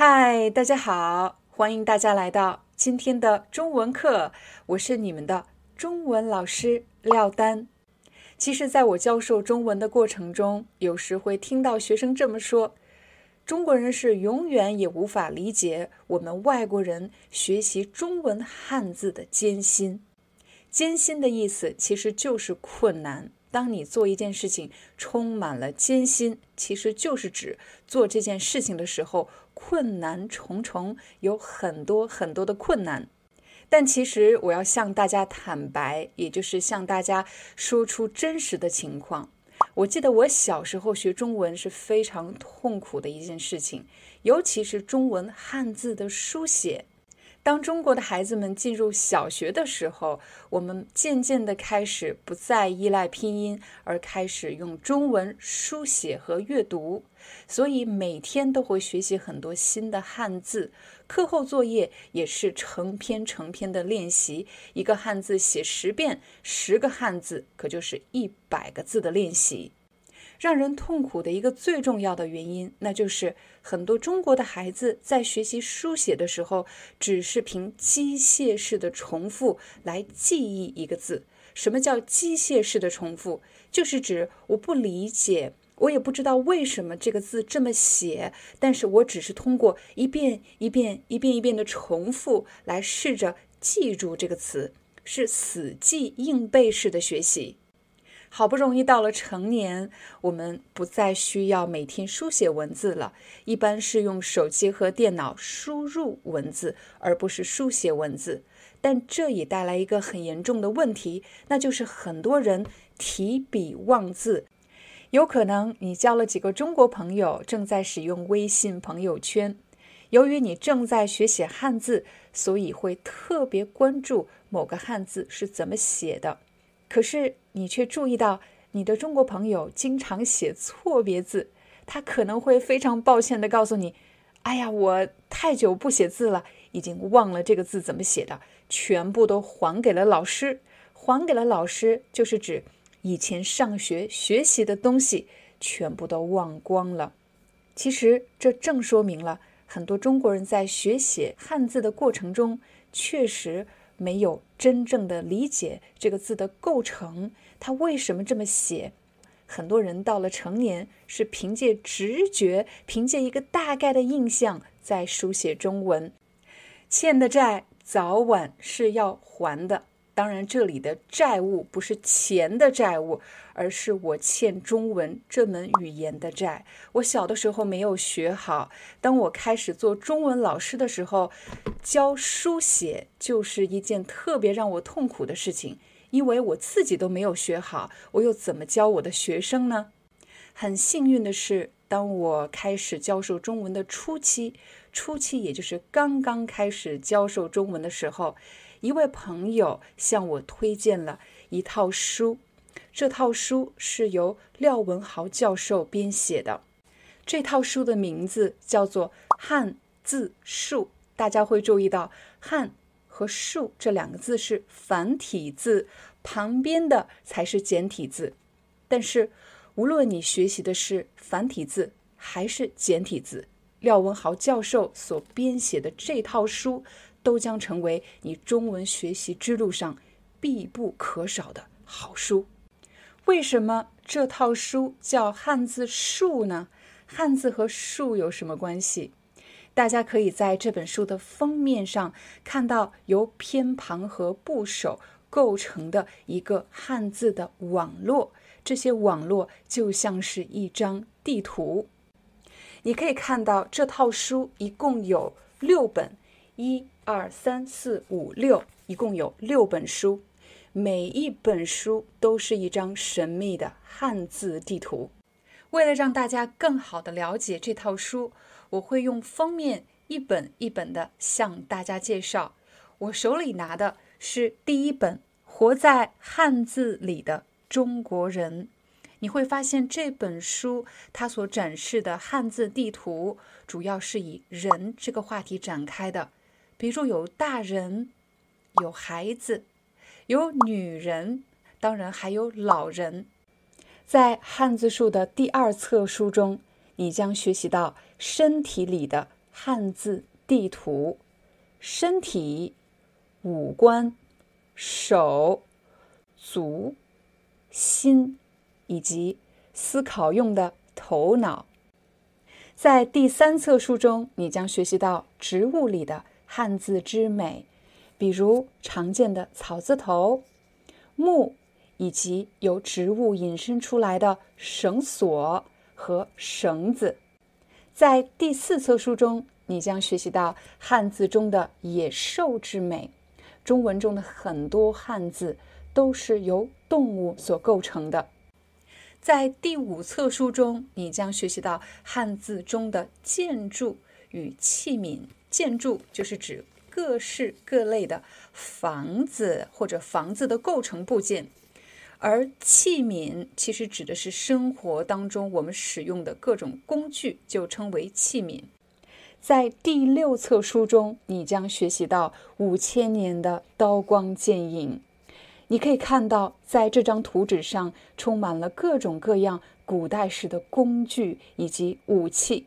嗨，大家好，欢迎大家来到今天的中文课，我是你们的中文老师廖丹。其实，在我教授中文的过程中，有时会听到学生这么说：“中国人是永远也无法理解我们外国人学习中文汉字的艰辛。”艰辛的意思其实就是困难。当你做一件事情充满了艰辛，其实就是指做这件事情的时候困难重重，有很多很多的困难。但其实我要向大家坦白，也就是向大家说出真实的情况。我记得我小时候学中文是非常痛苦的一件事情，尤其是中文汉字的书写。当中国的孩子们进入小学的时候，我们渐渐地开始不再依赖拼音，而开始用中文书写和阅读。所以每天都会学习很多新的汉字，课后作业也是成篇成篇的练习。一个汉字写十遍，十个汉字可就是一百个字的练习。让人痛苦的一个最重要的原因，那就是很多中国的孩子在学习书写的时候，只是凭机械式的重复来记忆一个字。什么叫机械式的重复？就是指我不理解，我也不知道为什么这个字这么写，但是我只是通过一遍一遍、一遍一遍的重复来试着记住这个词，是死记硬背式的学习。好不容易到了成年，我们不再需要每天书写文字了，一般是用手机和电脑输入文字，而不是书写文字。但这也带来一个很严重的问题，那就是很多人提笔忘字。有可能你交了几个中国朋友，正在使用微信朋友圈，由于你正在学写汉字，所以会特别关注某个汉字是怎么写的。可是你却注意到，你的中国朋友经常写错别字，他可能会非常抱歉地告诉你：“哎呀，我太久不写字了，已经忘了这个字怎么写的，全部都还给了老师。还给了老师，就是指以前上学学习的东西全部都忘光了。其实这正说明了很多中国人在学写汉字的过程中，确实。”没有真正的理解这个字的构成，它为什么这么写？很多人到了成年，是凭借直觉，凭借一个大概的印象在书写中文。欠的债早晚是要还的。当然，这里的债务不是钱的债务，而是我欠中文这门语言的债。我小的时候没有学好，当我开始做中文老师的时候，教书写就是一件特别让我痛苦的事情，因为我自己都没有学好，我又怎么教我的学生呢？很幸运的是，当我开始教授中文的初期，初期也就是刚刚开始教授中文的时候。一位朋友向我推荐了一套书，这套书是由廖文豪教授编写的。这套书的名字叫做《汉字术》。大家会注意到“汉”和“术”这两个字是繁体字，旁边的才是简体字。但是，无论你学习的是繁体字还是简体字，廖文豪教授所编写的这套书。都将成为你中文学习之路上必不可少的好书。为什么这套书叫汉字树呢？汉字和树有什么关系？大家可以在这本书的封面上看到由偏旁和部首构成的一个汉字的网络，这些网络就像是一张地图。你可以看到这套书一共有六本，一。二三四五六，一共有六本书，每一本书都是一张神秘的汉字地图。为了让大家更好的了解这套书，我会用封面一本一本的向大家介绍。我手里拿的是第一本《活在汉字里的中国人》。你会发现这本书它所展示的汉字地图，主要是以人这个话题展开的。比如有大人，有孩子，有女人，当然还有老人。在汉字树的第二册书中，你将学习到身体里的汉字地图：身体、五官、手、足、心。以及思考用的头脑，在第三册书中，你将学习到植物里的汉字之美，比如常见的草字头、木，以及由植物引申出来的绳索和绳子。在第四册书中，你将学习到汉字中的野兽之美。中文中的很多汉字都是由动物所构成的。在第五册书中，你将学习到汉字中的建筑与器皿。建筑就是指各式各类的房子或者房子的构成部件，而器皿其实指的是生活当中我们使用的各种工具，就称为器皿。在第六册书中，你将学习到五千年的刀光剑影。你可以看到，在这张图纸上充满了各种各样古代式的工具以及武器。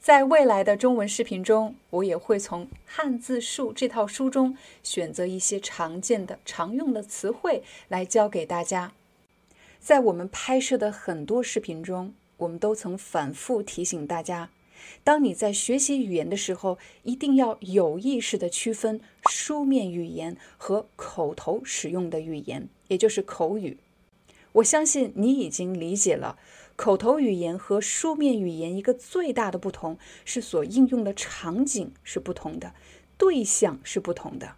在未来的中文视频中，我也会从汉字树这套书中选择一些常见的、常用的词汇来教给大家。在我们拍摄的很多视频中，我们都曾反复提醒大家。当你在学习语言的时候，一定要有意识地区分书面语言和口头使用的语言，也就是口语。我相信你已经理解了，口头语言和书面语言一个最大的不同是所应用的场景是不同的，对象是不同的。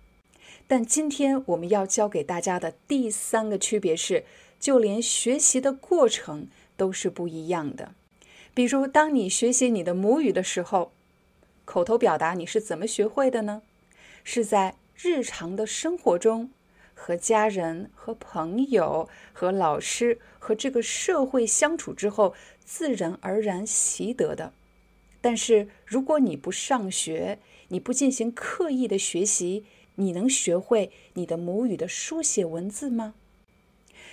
但今天我们要教给大家的第三个区别是，就连学习的过程都是不一样的。比如，当你学习你的母语的时候，口头表达你是怎么学会的呢？是在日常的生活中，和家人、和朋友、和老师、和这个社会相处之后，自然而然习得的。但是，如果你不上学，你不进行刻意的学习，你能学会你的母语的书写文字吗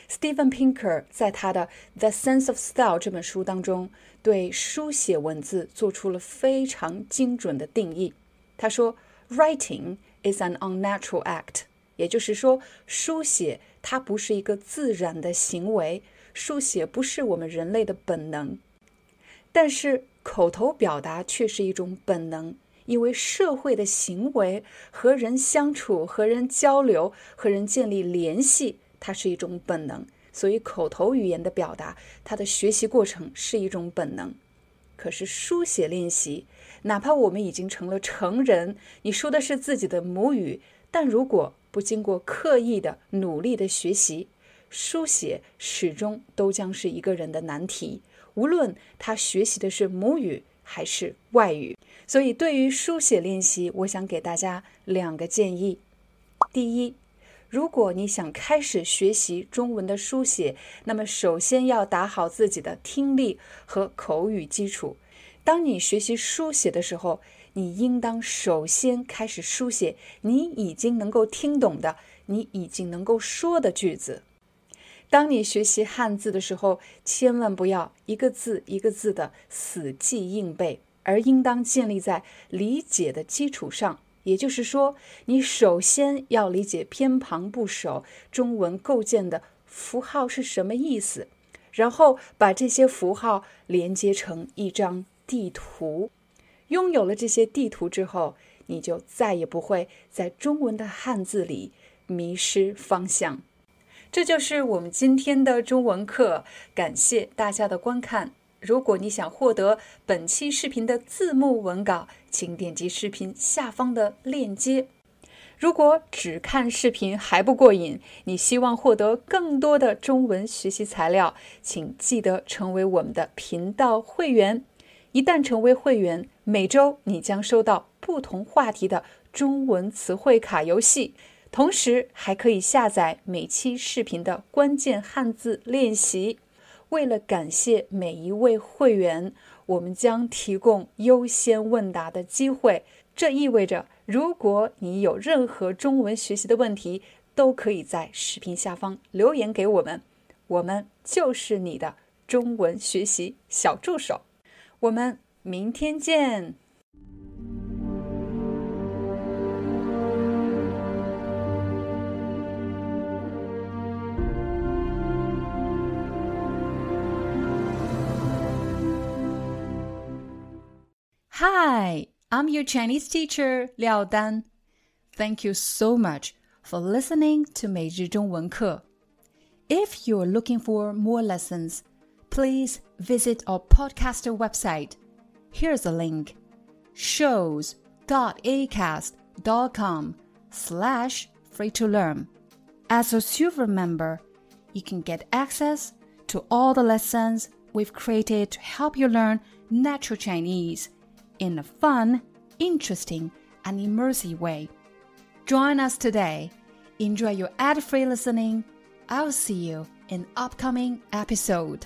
？Steven Pinker 在他的《The Sense of Style》这本书当中，对书写文字做出了非常精准的定义。他说：“Writing is an unnatural act。”也就是说，书写它不是一个自然的行为，书写不是我们人类的本能。但是，口头表达却是一种本能，因为社会的行为、和人相处、和人交流、和人建立联系。它是一种本能，所以口头语言的表达，它的学习过程是一种本能。可是书写练习，哪怕我们已经成了成人，你说的是自己的母语，但如果不经过刻意的努力的学习，书写始终都将是一个人的难题，无论他学习的是母语还是外语。所以，对于书写练习，我想给大家两个建议：第一。如果你想开始学习中文的书写，那么首先要打好自己的听力和口语基础。当你学习书写的时候，你应当首先开始书写你已经能够听懂的、你已经能够说的句子。当你学习汉字的时候，千万不要一个字一个字的死记硬背，而应当建立在理解的基础上。也就是说，你首先要理解偏旁部首中文构建的符号是什么意思，然后把这些符号连接成一张地图。拥有了这些地图之后，你就再也不会在中文的汉字里迷失方向。这就是我们今天的中文课，感谢大家的观看。如果你想获得本期视频的字幕文稿，请点击视频下方的链接。如果只看视频还不过瘾，你希望获得更多的中文学习材料，请记得成为我们的频道会员。一旦成为会员，每周你将收到不同话题的中文词汇卡游戏，同时还可以下载每期视频的关键汉字练习。为了感谢每一位会员，我们将提供优先问答的机会。这意味着，如果你有任何中文学习的问题，都可以在视频下方留言给我们，我们就是你的中文学习小助手。我们明天见。Hi, I'm your Chinese teacher, Liao Dan. Thank you so much for listening to 每日中文课. If you're looking for more lessons, please visit our podcaster website. Here's a link shows.acast.com slash free to learn. As a silver member, you can get access to all the lessons we've created to help you learn natural Chinese in a fun, interesting, and immersive way. Join us today. Enjoy your ad free listening. I'll see you in upcoming episode.